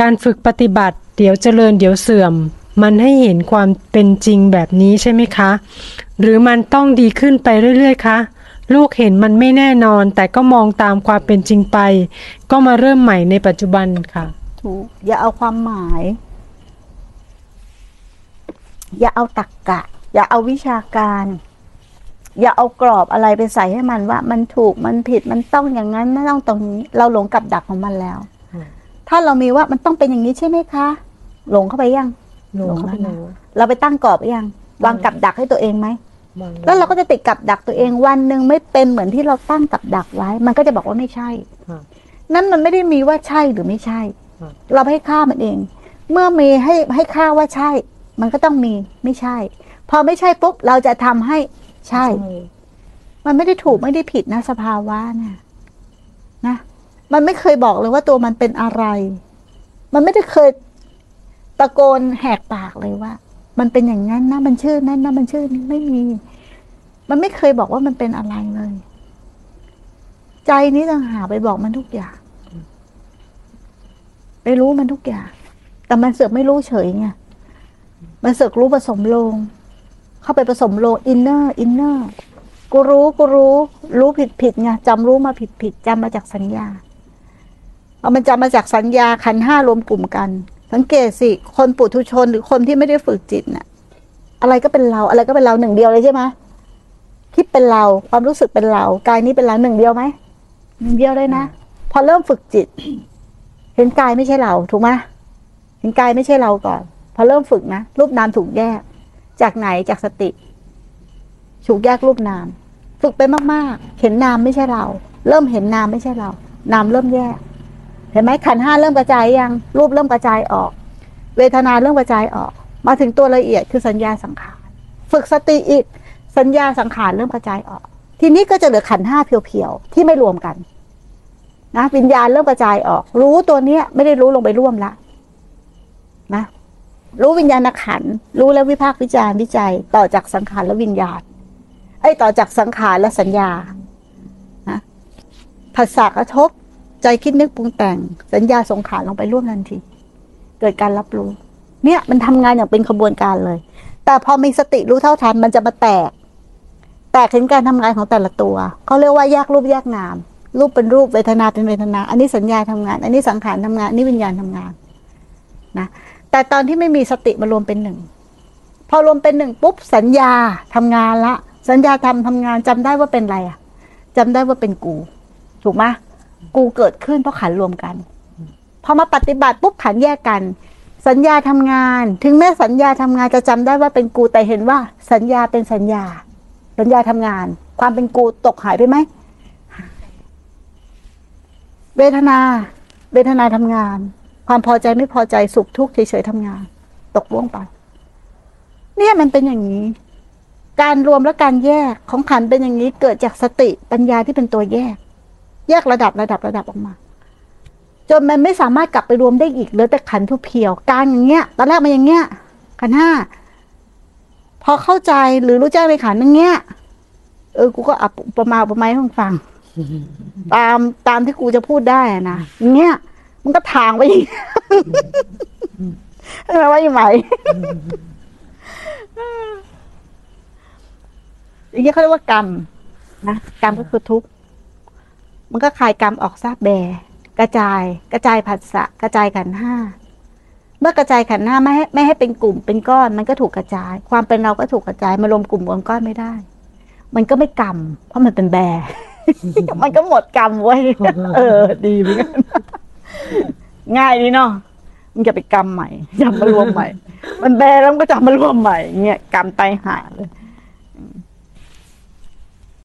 การฝึกปฏิบัติ เดี๋ยวเจริญเดี๋ยวเสื่อม มันให้เห็นความเป็นจริงแบบนี้ใช่ไหมคะ หรือมันต้องดีขึ้นไปเรื่อยๆคะลูกเห็นมันไม่แน่นอน แต่ก็มองตามความเป็นจริงไป ก็มาเริ่มใหม่ในปัจจุบันค่ะ ถูก อย่าเอาความหมาย อย่าเอาตักกะ อย่าเอาวิชาการ อย่าเอากรอบอะไรไปใส่ให้มันว่า มันถูกมันผิดมันต้องอย่างนั้นไม่ต้องตรงนี้ เราหลงกับดักของมันแล้ว ถ้าเรามีว่ามันต้องเป็นอย่างนี้ใช่ไหมคะ หลงเข้าไปยังหลงเข้าไปหลงแล้แล้ววเราไปตั้งกรอบหรือยังวางกับดักให้ตัวเองไหมแล้วเราก็จะติดกับดักตัวเองวันหนึ่งไม่เป็นเหมือนที่เราตั้งกับดักไว้ มันก็จะบอกว่าไม่ใช่ครับนั่นมันไม่ได้มีว่าใช่หรือไม่ใช่ครับเราให้ค่ามันเอง เมื่อมีให้ให้ค่าว่าใช่ มันก็ต้องมีไม่ใช่ พอไม่ใช่ปุ๊บเราจะทำให้ใช่ มันไม่ได้ถูกไม่ได้ผิดนะสภาวะเนี่ยนะ มันไม่เคยบอกเลยว่าตัวมันเป็นอะไร มันไม่ได้เคยตะโกนแหกปากเลยว่า มันเป็นอย่างนั้นนะมันชื่อนั้นนะมันชื่อนี้ไม่มี มันไม่เคยบอกว่ามันเป็นอะไรเลย ใจนี้ต่างหากไปบอกมันทุกอย่างไปรู้มันทุกอย่าง แต่มันเสือกไม่รู้เฉยไงมันเสือกรู้ผสมลง เข้าไปผสมลงอินเนอร์อินเนอร์กูรู้กูรู้ รู้ผิดผิดไงจำรู้มาผิดผิดจำมาจากสัญญา เอามันจำมาจากสัญญาขันห้ารวมกลุ่มกัน สังเกตสิคนปุถุชนหรือคนที่ไม่ได้ฝึกจิตน่ะ อะไรก็เป็นเราอะไรก็เป็นเราหนึ่งเดียวเลยใช่ไหมคิดเป็นเราความรู้สึกเป็นเรากายนี้เป็นเราหนึ่งเดียวไหมหนึ่งเดียวเลยนะพอเริ่มฝึกจิต เห็นกายไม่ใช่เราถูกไหมเห็นกายไม่ใช่เราก่อน พอเริ่มฝึกนะรูปนามถูกแยก จากไหนจากสติถูกแยกรูปนาม ฝึกไปมากๆ เห็นนามไม่ใช่เรา เริ่มเห็นนามไม่ใช่เรา นามเริ่มแยก เห็นไหมขันห้าเริ่มกระจายยังรูปเริ่มกระจายออก เวทนาเริ่มกระจายออก มาถึงตัวละเอียดคือสัญญาสังขารฝึกสติอีกสัญญาสังขารเริ่มกระจายออก ทีนี้ก็จะเหลือขันห้าเพียวๆที่ไม่รวมกันนะวิญญาณเริ่มกระจายออก รู้ตัวเนี้ยไม่ได้รู้ลงไปร่วมละนะรู้วิญญาณขันรู้แล้ววิพากษ์วิจารณ์วิจัย ต่อจากสังขารและวิญญาณไอ้ต่อจากสังขารและสัญญานะผัสสะกระทบ ใจคิดนึกปรุงแต่ง สัญญาสงขารลงไปร่วมทันที เกิดการรับรู้ เนี่ยมันทำงานอย่างเป็นขบวนการเลย แต่พอมีสติรู้เท่าทันมันจะมาแตก แตกเห็นการทำงานของแต่ละตัวเขาเรียกว่าแยกรูปแยกนาม รูปเป็นรูปเวทนาเป็นเวทนา อันนี้สัญญาทำงาน อันนี้สังขารทำงานอันนี้วิญญาณทำงานนะแต่ตอนที่ไม่มีสติมารวมเป็นหนึ่งพอรวมเป็นหนึ่งปุ๊บสัญญาทำงานละ สัญญาทำทำงานจำได้ว่าเป็นอะไรอะจำได้ว่าเป็นกู ถูกไหม กูเกิดขึ้นเพราะขันรวมกันพอมาปฏิบัติปุ๊บขันแยกกัน สัญญาทำงาน ถึงแม้สัญญาทำงานจะจำได้ว่าเป็นกูแต่เห็นว่า สัญญาเป็นสัญญา สัญญาทำงาน ความเป็นกูตกหายไปไหมเวทนา เวทนาทำงาน ความพอใจไม่พอใจสุขทุกข์เฉยๆทำงาน ตกล่วงไป เนี่ยมันเป็นอย่างนี้ การรวมและการแยกของขันธ์เป็นอย่างนี้เกิดจากสติปัญญาที่เป็นตัวแยก แยกระดับระดับระดับออกมา จนมันไม่สามารถกลับไปรวมได้อีกเหลือแต่ขันธ์ทุเพียวการอย่างเงี้ย ตอนแรกมันอย่างเงี้ย ขันธ์ห้าพอเข้าใจหรือรู้แจ้งในขันธ์อย่างเงี้ย เออ กูก็อับประมาณประมาณให้มึงฟัง ตามตามที่กูจะพูดได้อะนะอย่างเงี้ยมันก็ทางไปอย่างเงี้ยเออว่าอย่างไรอย่างเงี้ยเขาเรียกว่ากรรมนะกรรมก็คือทุกข์ มันก็คลายกรรมออกซากแบ กระจาย กระจายผัสสะกระจายขันธ์ห้าเมื่อกระจายขันธ์ห้าไม่ให้ไม่ให้เป็นกลุ่มเป็นก้อน มันก็ถูกกระจาย ความเป็นเราก็ถูกกระจายมารวมกลุ่มรวมก้อนไม่ได้ มันก็ไม่กรรมเพราะมันเป็นแบ มันก็หมดกรรมเว้ยเออ ดีเหมือนกันง่ายดีเนาะมันจะไปกรรมใหม่จำมารวมใหม่ มันแบแล้วมันก็จำมารวมใหม่เงี้ยกรรมไตายหาเลย